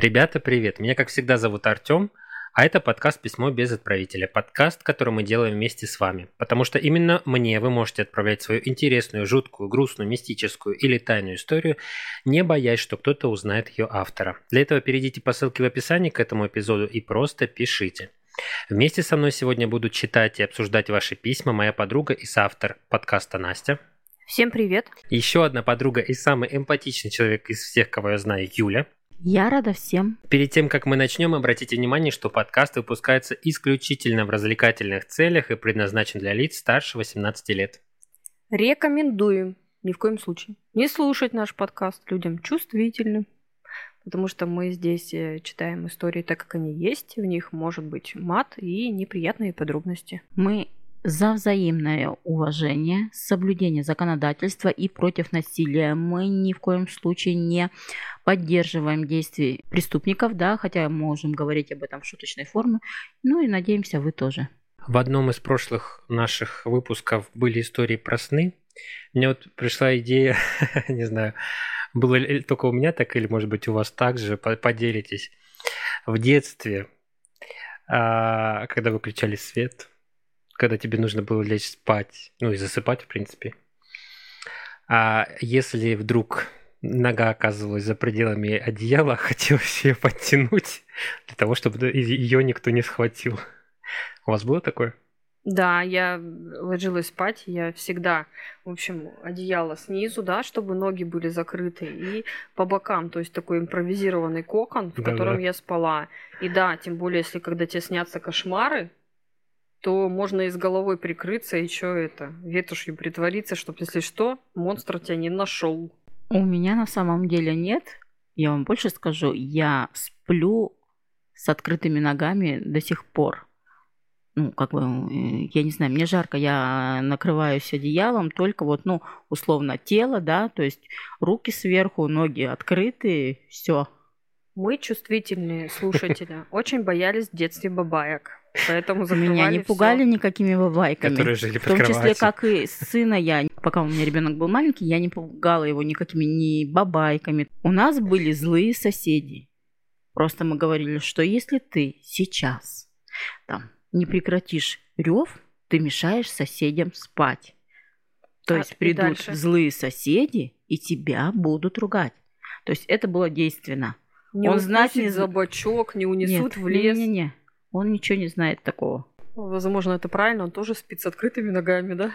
Ребята, привет! Меня, как всегда, зовут Артем, а это подкаст «Письмо без отправителя». Подкаст, который мы делаем вместе с вами. Потому что именно мне вы можете отправлять свою интересную, жуткую, грустную, мистическую или тайную историю, не боясь, что кто-то узнает ее автора. Для этого перейдите по ссылке в описании к этому эпизоду и просто пишите. Вместе со мной сегодня будут читать и обсуждать ваши письма моя подруга и соавтор подкаста Настя. Всем привет. Еще одна подруга и самый эмпатичный человек из всех, кого я знаю, Юля. Я рада всем. Перед тем, как мы начнем, обратите внимание, что подкаст выпускается исключительно в развлекательных целях и предназначен для лиц старше 18 лет. Рекомендуем. Ни в коем случае. Не слушать наш подкаст людям чувствительным. Потому что мы здесь э, читаем истории так, как они есть. В них может быть мат и неприятные подробности. Мы за взаимное уважение, соблюдение законодательства и против насилия. Мы ни в коем случае не поддерживаем действий преступников, да, хотя можем говорить об этом в шуточной форме. Ну и надеемся, вы тоже. В одном из прошлых наших выпусков были истории про сны. Мне вот пришла идея, не знаю, было ли только у меня так или, может быть, у вас также, поделитесь. В детстве, а, когда выключали свет, когда тебе нужно было лечь спать, ну и засыпать, в принципе. А если вдруг нога оказывалась за пределами одеяла, хотелось ее подтянуть для того, чтобы ее никто не схватил. У вас было такое? Да, я ложилась спать, я всегда, в общем, одеяло снизу, да, чтобы ноги были закрыты, и по бокам, то есть такой импровизированный кокон, в да, котором да. я спала. И да, тем более, если когда тебе снятся кошмары, то можно и с головой прикрыться, и что это, ветошью притвориться, чтобы, если что, монстр тебя не нашел. У меня на самом деле нет. Я вам больше скажу, я сплю с открытыми ногами до сих пор. Ну, как бы, э, я не знаю, мне жарко, я накрываюсь одеялом, только вот, ну, условно, тело, да, то есть руки сверху, ноги открыты, все. Мы, чувствительные слушатели, очень боялись в детстве бабаек. Поэтому Меня не пугали всё. никакими бабайками. Которые жили В том числе, как и сына я. Пока у меня ребенок был маленький, я не пугала его никакими ни бабайками. У нас были злые соседи. Просто мы говорили, что если ты сейчас там не прекратишь рев, ты мешаешь соседям спать. То а, есть придут злые соседи и тебя будут ругать. То есть это было действенно. Не Он знать не за бочок, не унесут Нет, в лес. Не-не-не. Он ничего не знает такого. Возможно, это правильно, он тоже спит с открытыми ногами, да?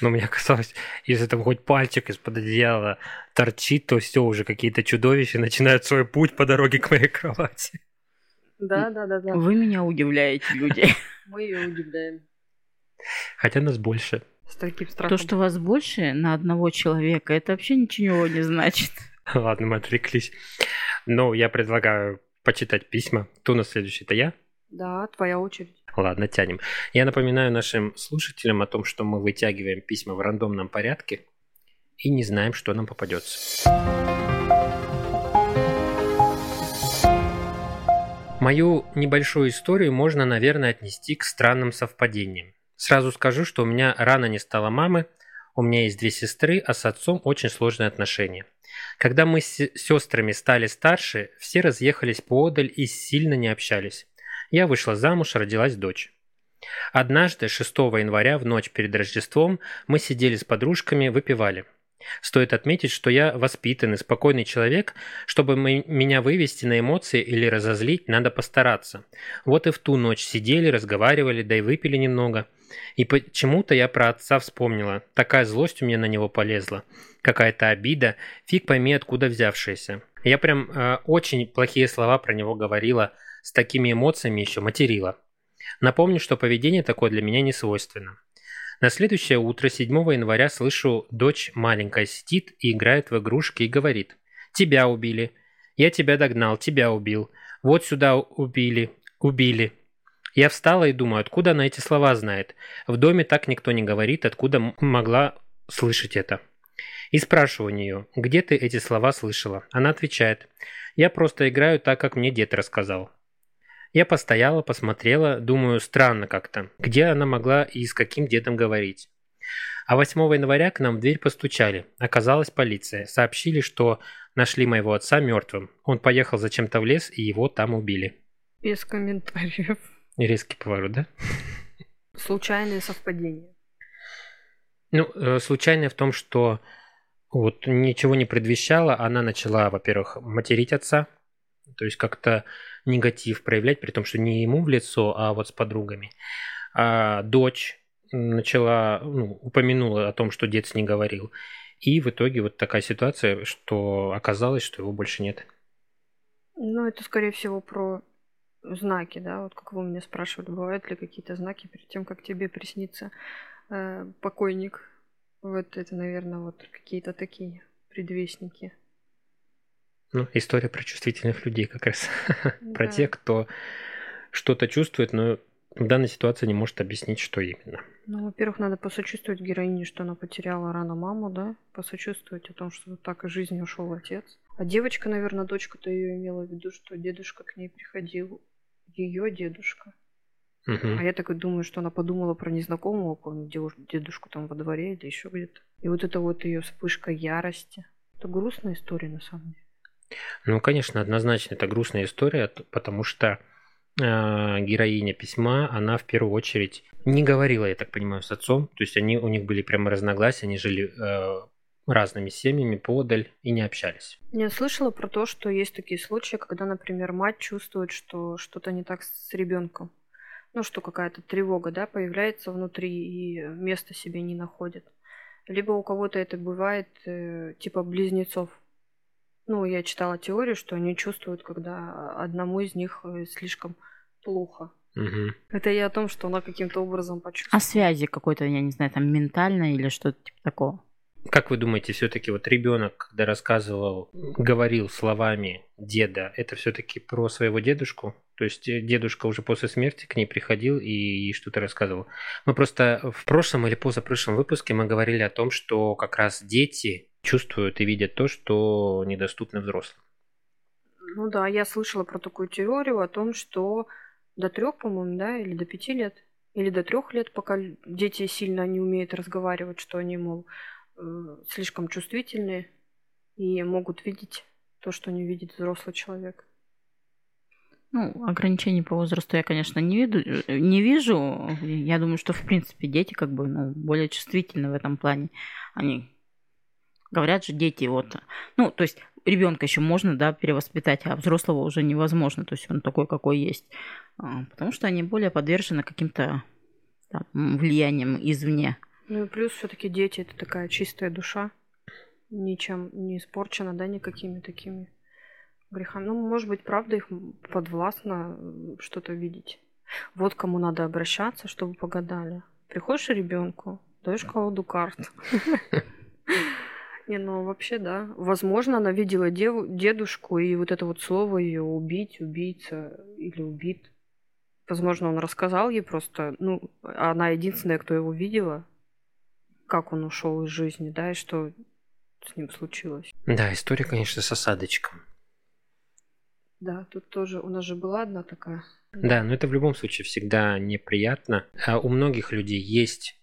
Но мне казалось, если там хоть пальчик из-под одеяла торчит, то все, уже какие-то чудовища начинают свой путь по дороге к моей кровати. Да, да, да, да. Вы меня удивляете, люди. Мы ее удивляем. Хотя нас больше. С таким страхом. То, что вас больше на одного человека, это вообще ничего не значит. Ладно, мы отвлеклись. Но я предлагаю почитать письма. Кто на следующий? Это я? Да, твоя очередь. Ладно, тянем. Я напоминаю нашим слушателям о том, что мы вытягиваем письма в рандомном порядке и не знаем, что нам попадется. Мою небольшую историю можно, наверное, отнести к странным совпадениям. Сразу скажу, что у меня рано не стало мамы, у меня есть две сестры, а с отцом очень сложные отношения. Когда мы с сестрами стали старше, все разъехались поодаль и сильно не общались. Я вышла замуж, родилась дочь. Однажды, 6 января, в ночь перед Рождеством, мы сидели с подружками, выпивали. Стоит отметить, что я воспитанный, спокойный человек. Чтобы меня вывести на эмоции или разозлить, надо постараться. Вот и в ту ночь сидели, разговаривали, да и выпили немного. И почему-то я про отца вспомнила. Такая злость у меня на него полезла. Какая-то обида, фиг пойми откуда взявшаяся. Я прям э, очень плохие слова про него говорила, с такими эмоциями еще материла. Напомню, что поведение такое для меня не свойственно. На следующее утро, 7 января, слышу, дочь маленькая сидит и играет в игрушки и говорит. «Тебя убили. Я тебя догнал, тебя убил. Вот сюда убили. Убили». Я встала и думаю, откуда она эти слова знает. В доме так никто не говорит, откуда могла слышать это. И спрашиваю у нее, где ты эти слова слышала? Она отвечает, я просто играю так, как мне дед рассказал. Я постояла, посмотрела, думаю, странно как-то. Где она могла и с каким дедом говорить? А 8 января к нам в дверь постучали. Оказалась полиция. Сообщили, что нашли моего отца мертвым. Он поехал зачем-то в лес, и его там убили. Без комментариев. Резкий поворот, да? Случайные совпадения. Ну, э, случайное в том, что вот ничего не предвещало. Она начала, во-первых, материть отца, то есть как-то негатив проявлять, при том, что не ему в лицо, а вот с подругами. А дочь начала, ну, упомянула о том, что дед с ней говорил. И в итоге вот такая ситуация, что оказалось, что его больше нет. Ну, это, скорее всего, про знаки, да, вот как вы меня спрашивали, бывают ли какие-то знаки перед тем, как тебе приснится э, покойник. Вот это, наверное, вот какие-то такие предвестники. Ну, история про чувствительных людей как раз. про тех, кто что-то чувствует, но в данной ситуации не может объяснить, что именно. Ну, во-первых, надо посочувствовать героине, что она потеряла рано маму, да, посочувствовать о том, что так из жизни ушел отец. А девочка, наверное, дочка-то ее имела в виду, что дедушка к ней приходил, ее дедушка. Угу. А я так и думаю, что она подумала про незнакомого дедушку там во дворе или еще где-то. И вот это вот ее вспышка ярости. Это грустная история на самом деле. Ну, конечно, однозначно это грустная история, потому что э, героиня письма, она в первую очередь не говорила, я так понимаю, с отцом. То есть они, у них были прямо разногласия, они жили э, разными семьями подаль и не общались. Я слышала про то, что есть такие случаи, когда, например, мать чувствует, что что-то не так с ребенком. Ну, что какая-то тревога, да, появляется внутри и места себе не находит. Либо у кого-то это бывает э, типа близнецов. Ну, я читала теорию, что они чувствуют, когда одному из них э, слишком плохо. Угу. Это я о том, что она каким-то образом почувствовала. О связи какой-то, я не знаю, там ментальной или что-то типа такого. Как вы думаете, все-таки вот ребенок, когда рассказывал, говорил словами деда, это все-таки про своего дедушку? То есть э, дедушка уже после смерти к ней приходил и что-то рассказывал. Мы просто в прошлом или позапрошлом выпуске мы говорили о том, что как раз дети чувствуют и видят то, что недоступно взрослым. Ну да, я слышала про такую теорию о том, что до трех, по-моему, да, или до пяти лет, или до трех лет, пока дети сильно не умеют разговаривать, что они, мол, э, слишком чувствительные и могут видеть то, что не видит взрослый человек. Ну, ограничений по возрасту я, конечно, не, виду, э, не вижу. Я думаю, что, в принципе, дети как бы ну, более чувствительны в этом плане. Они Говорят же дети вот, ну, то есть ребенка еще можно, да, перевоспитать, а взрослого уже невозможно, то есть он такой, какой есть, а, потому что они более подвержены каким-то там, влияниям извне. Ну и плюс все-таки дети это такая чистая душа, ничем не испорчена, да, никакими такими грехами. Ну, может быть, правда, их подвластно что-то видеть. Вот кому надо обращаться, чтобы погадали. Приходишь ребенку, даешь колоду карт. Не, ну вообще, да. Возможно, она видела дев... дедушку, и вот это вот слово ее убить, убийца или убит. Возможно, он рассказал ей просто, ну, она единственная, кто его видела, как он ушел из жизни, да, и что с ним случилось. Да, история, конечно, с осадочком. Да, тут тоже у нас же была одна такая. Да, но это в любом случае всегда неприятно. А у многих людей есть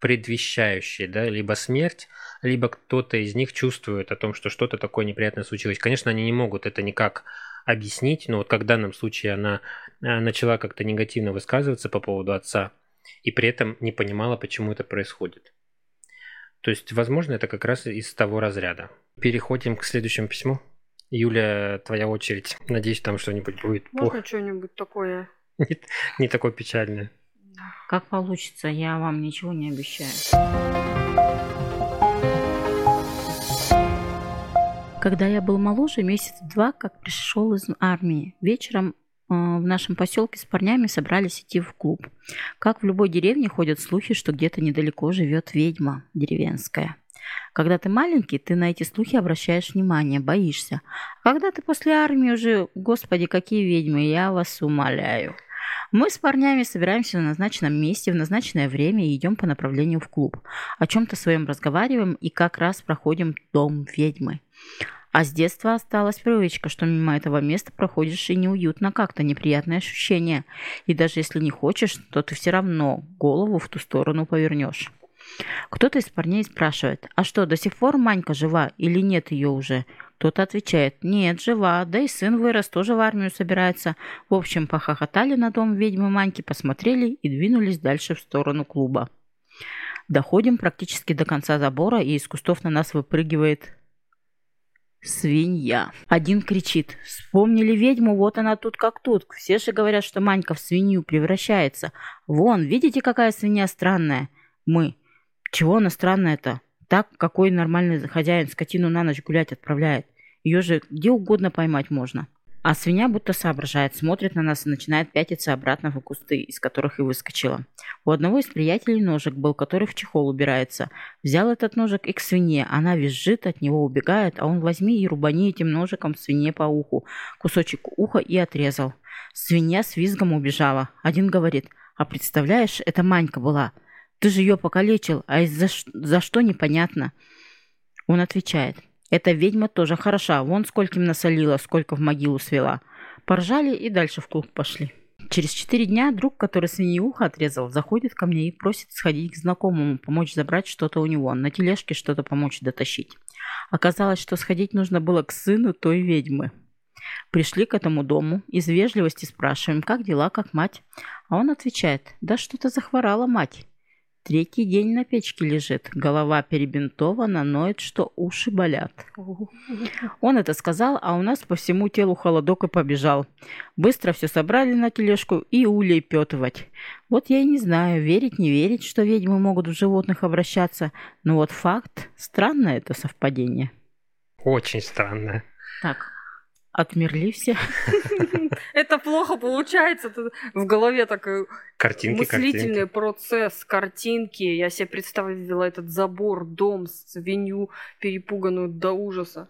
предвещающие, да, либо смерть, либо кто-то из них чувствует о том, что что-то такое неприятное случилось. Конечно, они не могут это никак объяснить, но вот как в данном случае она а, начала как-то негативно высказываться по поводу отца, и при этом не понимала, почему это происходит. То есть, возможно, это как раз из того разряда. Переходим к следующему письму. Юля, твоя очередь. Надеюсь, там что-нибудь будет. Можно что-нибудь такое? Не, не такое печальное. Как получится, я вам ничего не обещаю. Когда я был моложе, месяц два, как пришел из армии, вечером э, в нашем поселке с парнями собрались идти в клуб. Как в любой деревне ходят слухи, что где-то недалеко живет ведьма деревенская. Когда ты маленький, ты на эти слухи обращаешь внимание, боишься. А когда ты после армии уже, господи, какие ведьмы, я вас умоляю. Мы с парнями собираемся в назначенном месте в назначенное время и идем по направлению в клуб. О чем-то своем разговариваем и как раз проходим дом ведьмы. А с детства осталась привычка, что мимо этого места проходишь и неуютно как-то, неприятное ощущение. И даже если не хочешь, то ты все равно голову в ту сторону повернешь. Кто-то из парней спрашивает, а что, до сих пор Манька жива или нет ее уже? Тот отвечает, нет, жива, да и сын вырос, тоже в армию собирается. В общем, похохотали на дом ведьмы Маньки, посмотрели и двинулись дальше в сторону клуба. Доходим практически до конца забора, и из кустов на нас выпрыгивает свинья. Один кричит, вспомнили ведьму, вот она тут как тут. Все же говорят, что Манька в свинью превращается. Вон, видите, какая свинья странная? Мы. Чего она странная-то? Так, какой нормальный хозяин скотину на ночь гулять отправляет. Ее же где угодно поймать можно. А свинья будто соображает, смотрит на нас и начинает пятиться обратно в кусты, из которых и выскочила. У одного из приятелей ножик был, который в чехол убирается. Взял этот ножик и к свинье. Она визжит, от него убегает, а он возьми и рубани этим ножиком свинье по уху. Кусочек уха и отрезал. Свинья с визгом убежала. Один говорит, а представляешь, это Манька была. Ты же ее покалечил, а из-за за что непонятно. Он отвечает. Эта ведьма тоже хороша. Вон скольким насолила, сколько в могилу свела. Поржали и дальше в клуб пошли. Через четыре дня друг, который свиньи ухо отрезал, заходит ко мне и просит сходить к знакомому, помочь забрать что-то у него, на тележке что-то помочь дотащить. Оказалось, что сходить нужно было к сыну той ведьмы. Пришли к этому дому, из вежливости спрашиваем, как дела, как мать. А он отвечает, да что-то захворала мать. Третий день на печке лежит, голова перебинтована, ноет, что уши болят. Он это сказал, а у нас по всему телу холодок и побежал. Быстро все собрали на тележку и улей петывать. Вот я и не знаю, верить, не верить, что ведьмы могут в животных обращаться, но вот факт, странное это совпадение. Очень странное. Так, Отмерли все. Это плохо получается. В голове такой картинки, мыслительный процесс, картинки. Я себе представила этот забор, дом, свинью перепуганную до ужаса.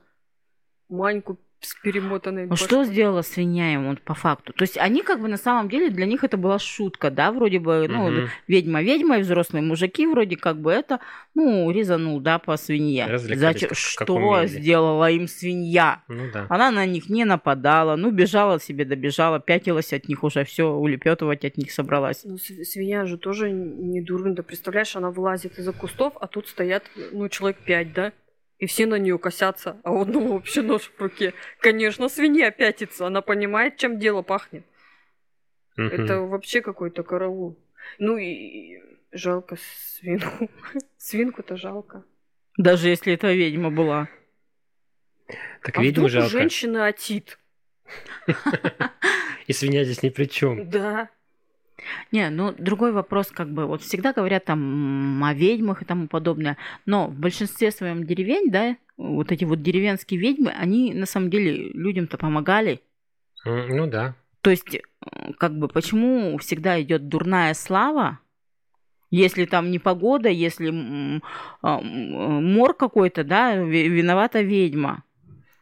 Маньку с перемотанной ну, Что сделала свинья ему по факту? То есть они как бы на самом деле для них это была шутка, да, вроде бы, ну, угу. ведьма ведьма и взрослые мужики вроде как бы это, ну, резанул, да, по свинье. Зачем? Как, что умели. сделала им свинья? Ну да. Она на них не нападала, ну, бежала себе, добежала, пятилась от них уже, все улепетывать от них собралась. Ну, свинья же тоже не дурно, да представляешь, она вылазит из-за кустов, а тут стоят, ну, человек пять, да? И все на нее косятся, а у одного вообще нож в руке. Конечно, свинья пятится, она понимает, чем дело пахнет. Угу. Это вообще какой-то караул. Ну и жалко свинку. Свинку-то жалко. Даже если это ведьма была. Так а ведьму жалко. женщина отит. И свинья здесь ни при чем. Да. Не, ну другой вопрос, как бы, вот всегда говорят там о ведьмах и тому подобное, но в большинстве своем деревень, да, вот эти вот деревенские ведьмы, они на самом деле людям-то помогали. Ну да. То есть, как бы, почему всегда идет дурная слава, если там непогода, если а, мор какой-то, да, виновата ведьма.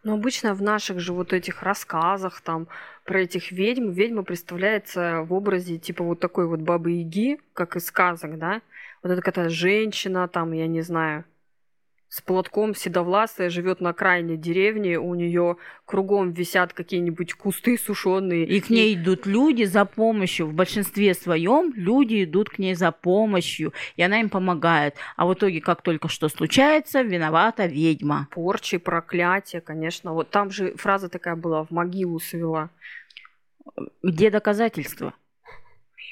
Но обычно в наших же вот этих рассказах там про этих ведьм, ведьма представляется в образе типа вот такой вот бабы-яги, как из сказок, да? Вот это какая-то женщина там, я не знаю, с платком седовласая, живет на окраине деревни, у нее кругом висят какие-нибудь кусты сушеные. И к ней идут люди за помощью. В большинстве своем люди идут к ней за помощью, и она им помогает. А в итоге, как только что случается, виновата ведьма. Порчи, проклятия, конечно. Вот там же фраза такая была, в могилу свела. Где доказательства?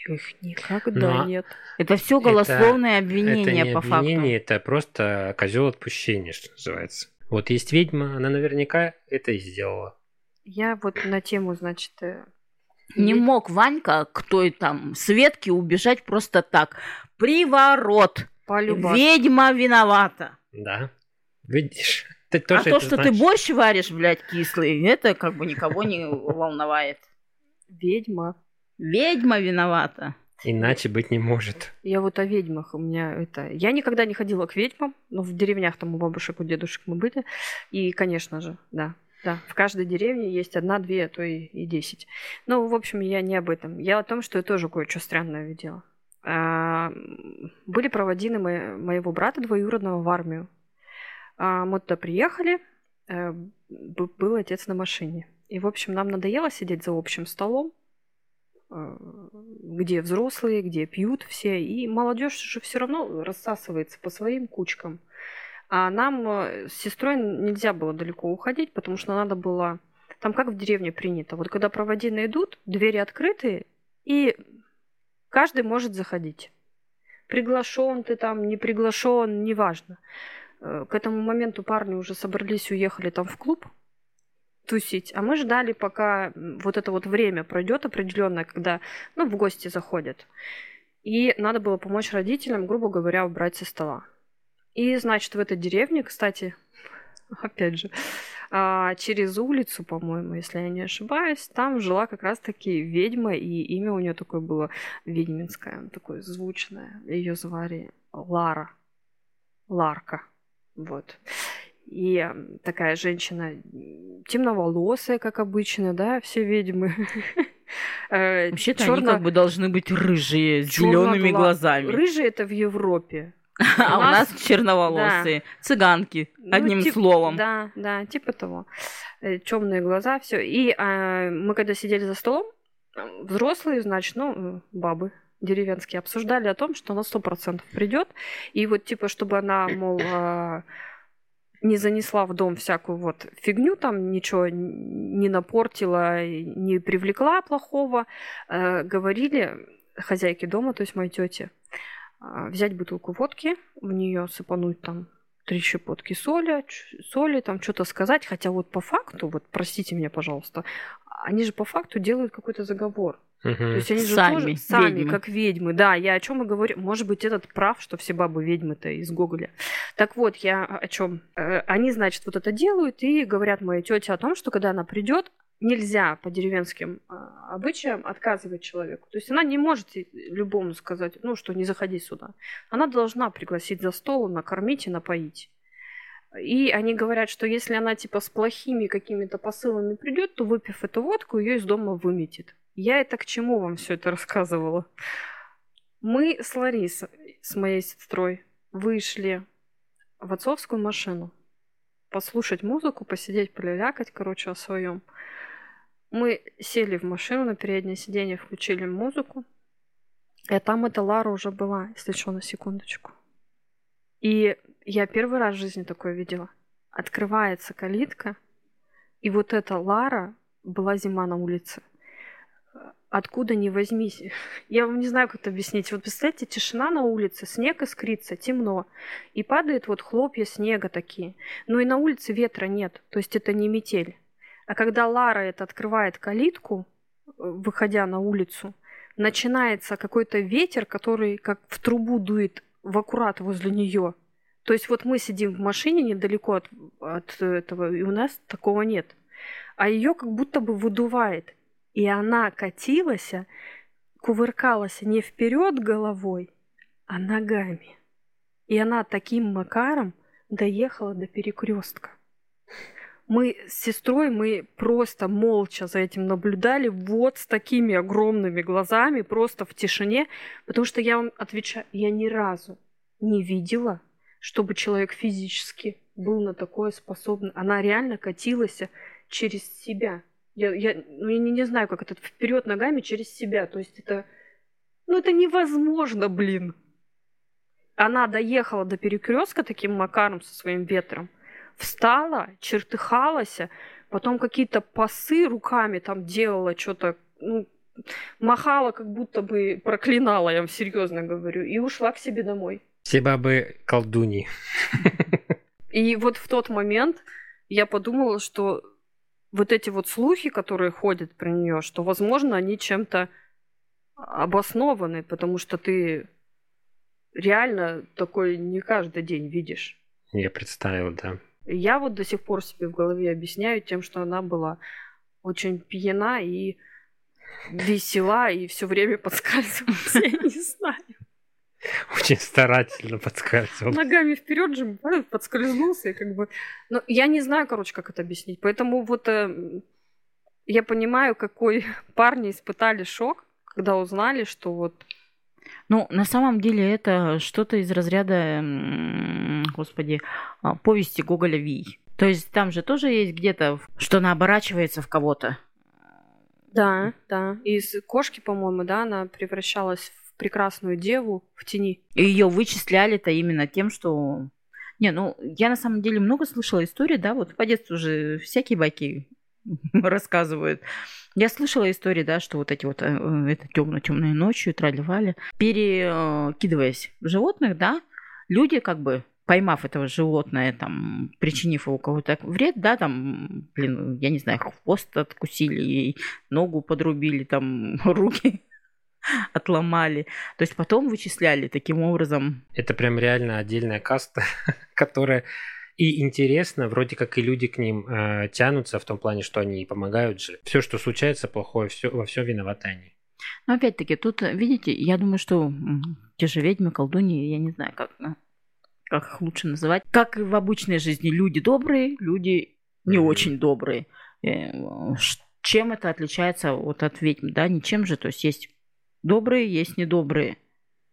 Их никогда Но нет. Это все голословное это, обвинение это не по обвинение, факту. Это просто козел отпущения, что называется. Вот есть ведьма, она наверняка это и сделала. Я вот на тему, значит... Э, не мог Ванька к той там Светке убежать просто так. Приворот. Полюбас. Ведьма виновата. Да. Видишь? Ты тоже а то, что знаешь. ты борщ варишь, блядь, кислый, это как бы никого не волновает. Ведьма. Ведьма виновата. Иначе быть не может. Я вот о ведьмах. У меня это... Я никогда не ходила к ведьмам, но в деревнях там у бабушек, у дедушек мы были. И, конечно же, да, да, в каждой деревне есть одна, две, а то и, и десять. Ну, в общем, я не об этом. Я о том, что я тоже кое-что странное видела. А, были проводины мо- моего брата двоюродного в армию. А, мы туда приехали, а, был отец на машине. И, в общем, нам надоело сидеть за общим столом, где взрослые, где пьют все, и молодежь же все равно рассасывается по своим кучкам. А нам э, с сестрой нельзя было далеко уходить, потому что надо было... Там как в деревне принято. Вот когда проводины идут, двери открыты, и каждый может заходить. Приглашен ты там, не приглашен, неважно. Э, к этому моменту парни уже собрались, уехали там в клуб тусить, а мы ждали, пока вот это вот время пройдет определенное, когда, ну, в гости заходят. И надо было помочь родителям, грубо говоря, убрать со стола. И, значит, в этой деревне, кстати, опять же, а, через улицу, по-моему, если я не ошибаюсь, там жила как раз-таки ведьма, и имя у нее такое было ведьминское, такое звучное. Ее звали Лара. Ларка. Вот. И такая женщина темноволосая, как обычно, да, все ведьмы. Э, Вообще-то они как бы должны быть рыжие, с зелеными глазами. Рыжие это в Европе. А у нас черноволосые, цыганки, ну, одним словом. Да, да, типа того. Э, Темные глаза, все. И а, мы когда сидели за столом, взрослые, значит, ну, бабы, деревенские обсуждали о том, что она сто процентов придет, и вот типа, чтобы она, мол, а, не занесла в дом всякую вот фигню, там ничего не напортила, не привлекла плохого, э, говорили хозяйке дома, то есть моей тете, э, взять бутылку водки, в нее сыпануть там три щепотки соли, соли, там что-то сказать, хотя вот по факту, вот простите меня, пожалуйста, они же по факту делают какой-то заговор. Угу. То есть они же сами, тоже сами, ведьмы. как ведьмы. Да, я о чем и говорю. Может быть, этот прав, что все бабы ведьмы-то из Гоголя. Так вот, я о чем. Э, они, значит, вот это делают и говорят моей тете о том, что когда она придет, нельзя по деревенским а, обычаям отказывать человеку. То есть она не может любому сказать, ну что, не заходи сюда. Она должна пригласить за стол, накормить и напоить. И они говорят, что если она типа с плохими какими-то посылами придет, то выпив эту водку, ее из дома выметит. Я это к чему вам все это рассказывала? Мы с Ларисой, с моей сестрой, вышли в отцовскую машину послушать музыку, посидеть, полялякать, короче, о своем. Мы сели в машину на переднее сиденье, включили музыку. И там эта Лара уже была, если что, на секундочку. И я первый раз в жизни такое видела. Открывается калитка, и вот эта Лара была зима на улице откуда ни возьмись. Я вам не знаю, как это объяснить. Вот представьте, тишина на улице, снег искрится, темно, и падает вот хлопья снега такие. Но и на улице ветра нет, то есть это не метель. А когда Лара это открывает калитку, э, выходя на улицу, начинается какой-то ветер, который как в трубу дует в аккурат возле нее. То есть вот мы сидим в машине недалеко от, от этого, и у нас такого нет. А ее как будто бы выдувает. И она катилась, кувыркалась не вперед головой, а ногами. И она таким макаром доехала до перекрестка. Мы с сестрой, мы просто молча за этим наблюдали, вот с такими огромными глазами, просто в тишине, потому что я вам отвечаю, я ни разу не видела, чтобы человек физически был на такое способен. Она реально катилась через себя. Я, я, ну, я не, не знаю, как это вперед ногами через себя. То есть это... Ну, это невозможно, блин. Она доехала до перекрестка таким макаром со своим ветром, встала, чертыхалась, потом какие-то пасы руками там делала, что-то, ну, махала, как будто бы проклинала, я вам серьезно говорю, и ушла к себе домой. Все бабы колдуни. И вот в тот момент я подумала, что вот эти вот слухи, которые ходят про нее, что, возможно, они чем-то обоснованы, потому что ты реально такой не каждый день видишь. Я представил, да. Я вот до сих пор себе в голове объясняю тем, что она была очень пьяна и весела, и все время подскальзывалась, я не знаю. Очень старательно подскальзывал. Ногами вперед же подскользнулся, как бы. Но я не знаю, короче, как это объяснить. Поэтому вот э, я понимаю, какой парни испытали шок, когда узнали, что вот ну, на самом деле это что-то из разряда, господи, а, повести Гоголя Вий. То есть там же тоже есть где-то, что она оборачивается в кого-то. Да, да. Из кошки, по-моему, да, она превращалась в прекрасную деву в тени. И ее вычисляли-то именно тем, что Не, ну, я на самом деле много слышала истории, да, вот по детству уже всякие байки рассказывают. Я слышала истории, да, что вот эти вот, э, э, это темно-темные ночью, тролливали, перекидываясь в животных, да, люди как бы поймав этого животное, там, причинив его кого-то вред, да, там, блин, я не знаю, хвост откусили, ногу подрубили, там, руки отломали. То есть потом вычисляли таким образом. Это прям реально отдельная каста, которая и интересно, вроде как и люди к ним э, тянутся в том плане, что они помогают же. Все, что случается плохое, все, во все виноваты они. Но опять-таки, тут, видите, я думаю, что те же ведьмы, колдуньи, я не знаю, как, э, как их лучше называть. Как и в обычной жизни, люди добрые, люди не mm-hmm. очень добрые. Э, чем это отличается вот от ведьм? Да, ничем же. То есть есть добрые, есть недобрые.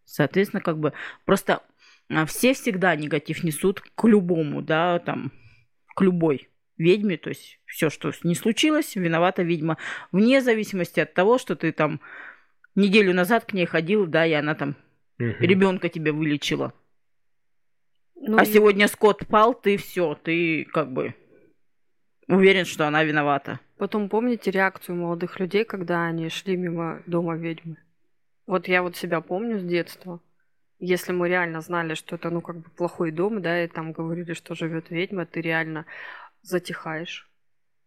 Соответственно, как бы просто а, все всегда негатив несут к любому, да, там, к любой ведьме, то есть все, что не случилось, виновата ведьма, вне зависимости от того, что ты там неделю назад к ней ходил, да, и она там угу. ребенка тебе вылечила. Ну, а и... сегодня скот пал, ты все, ты как бы уверен, что она виновата. Потом помните реакцию молодых людей, когда они шли мимо дома ведьмы? Вот я вот себя помню с детства. Если мы реально знали, что это, ну, как бы плохой дом, да, и там говорили, что живет ведьма, ты реально затихаешь,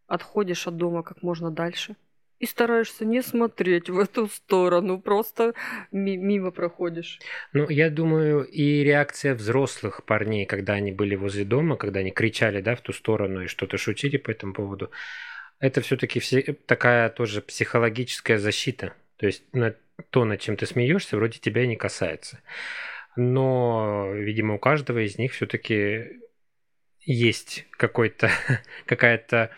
отходишь от дома как можно дальше и стараешься не смотреть в эту сторону, просто мимо проходишь. Ну, я думаю, и реакция взрослых парней, когда они были возле дома, когда они кричали, да, в ту сторону и что-то шутили по этому поводу, это все-таки все, такая тоже психологическая защита. То есть то, над чем ты смеешься, вроде тебя и не касается. Но, видимо, у каждого из них все-таки есть какой-то, какая-то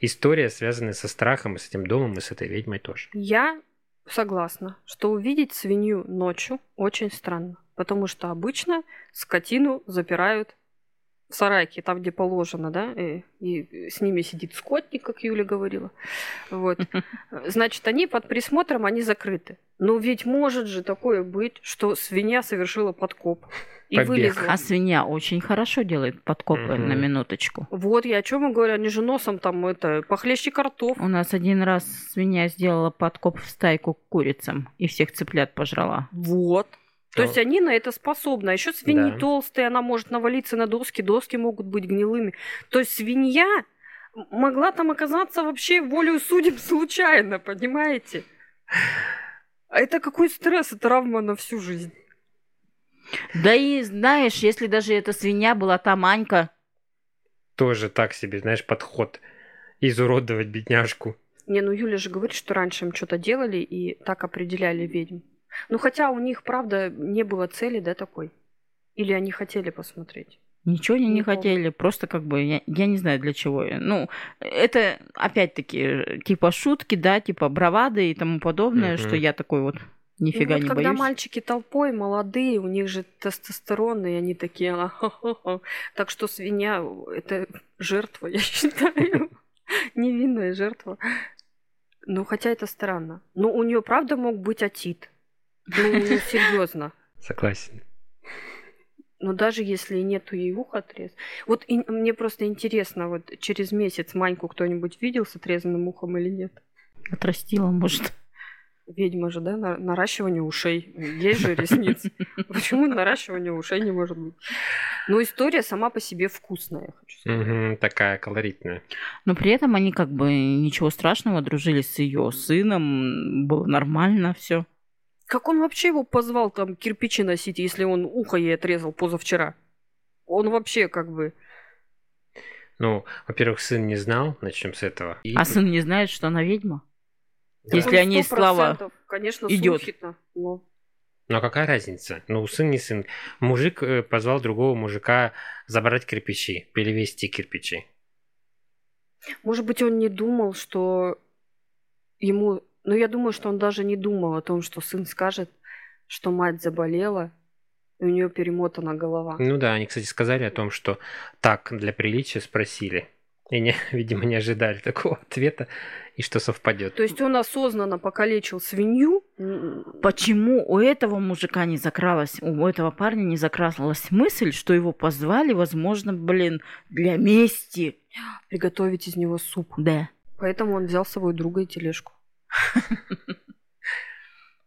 история, связанная со страхом и с этим домом, и с этой ведьмой тоже. Я согласна, что увидеть свинью ночью очень странно. Потому что обычно скотину запирают в сарайке, там, где положено, да, и, и с ними сидит скотник, как Юля говорила. Вот. Значит, они под присмотром, они закрыты. Но ведь может же такое быть, что свинья совершила подкоп. И Побег. вылезла. А свинья очень хорошо делает подкопы угу. на минуточку. Вот я о чем и говорю, они же носом там это похлеще картоф. У нас один раз свинья сделала подкоп в стайку к курицам и всех цыплят пожрала. Вот. То есть они на это способны. А еще свиньи да. толстые, она может навалиться на доски, доски могут быть гнилыми. То есть свинья могла там оказаться вообще волею судеб случайно, понимаете? А это какой стресс и травма на всю жизнь. Да и знаешь, если даже эта свинья была та Манька... Тоже так себе, знаешь, подход. Изуродовать бедняжку. Не, ну Юля же говорит, что раньше им что-то делали и так определяли ведьм. Ну хотя у них, правда, не было цели, да, такой. Или они хотели посмотреть. Ничего они не, не хотели, просто как бы, я, я не знаю для чего. Ну, это опять-таки типа шутки, да, типа бравады и тому подобное, угу. что я такой вот нифига ну, вот не когда боюсь. мальчики толпой, молодые, у них же тестостерон, и они такие, а так что свинья – это жертва, я считаю, невинная жертва. Ну, хотя это странно. Ну, у нее правда мог быть отит. Ну, ну серьезно. Согласен. Но даже если нету ей ухо отрез. Вот и, мне просто интересно, вот через месяц Маньку кто-нибудь видел с отрезанным ухом или нет? Отрастила, может. Ведьма же, да, наращивание ушей. Есть же ресницы. Почему наращивание ушей не может быть? Но история сама по себе вкусная, я хочу сказать. такая колоритная. Но при этом они как бы ничего страшного, дружили с ее сыном, было нормально все. Как он вообще его позвал там кирпичи носить, если он ухо ей отрезал позавчера? Он вообще как бы... Ну, во-первых, сын не знал, начнем с этого. И... А сын не знает, что она ведьма? Да. Если они слава Конечно, идет. Но... Ну а какая разница? Ну, сын не сын. Мужик э, позвал другого мужика забрать кирпичи, перевести кирпичи. Может быть, он не думал, что ему но я думаю, что он даже не думал о том, что сын скажет, что мать заболела, и у нее перемотана голова. Ну да, они, кстати, сказали о том, что так для приличия спросили. И, не, видимо, не ожидали такого ответа, и что совпадет. То есть он осознанно покалечил свинью, Почему у этого мужика не закралась, у этого парня не закралась мысль, что его позвали, возможно, блин, для мести. Приготовить из него суп. Да. Поэтому он взял с собой друга и тележку.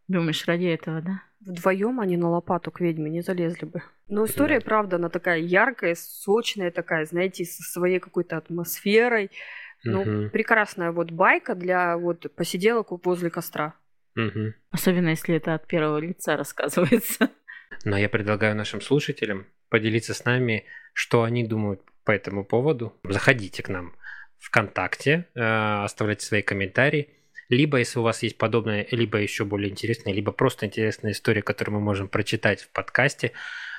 Думаешь, ради этого, да? Вдвоем они на лопату к ведьме не залезли бы. Но история, правда, она такая яркая, сочная такая, знаете, со своей какой-то атмосферой. Ну, Мгм. прекрасная вот байка для вот посиделок возле костра. Мгм. Особенно, если это от первого лица рассказывается. Но я предлагаю нашим слушателям поделиться с нами, что они думают по этому поводу. Заходите к нам ВКонтакте, э, оставляйте свои комментарии. Либо, если у вас есть подобная, либо еще более интересная, либо просто интересная история, которую мы можем прочитать в подкасте,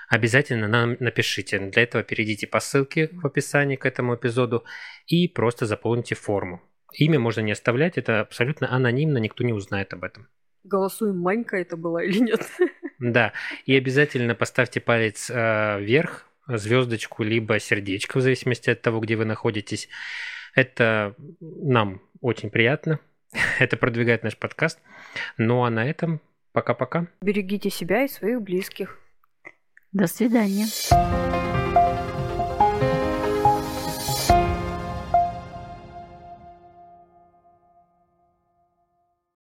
обязательно нам напишите. Для этого перейдите по ссылке в описании к этому эпизоду и просто заполните форму. Имя можно не оставлять, это абсолютно анонимно, никто не узнает об этом. Голосуем, Манька это была или нет. Да, и обязательно поставьте палец э, вверх, звездочку, либо сердечко, в зависимости от того, где вы находитесь. Это нам очень приятно. Это продвигает наш подкаст. Ну а на этом пока-пока. Берегите себя и своих близких. До свидания.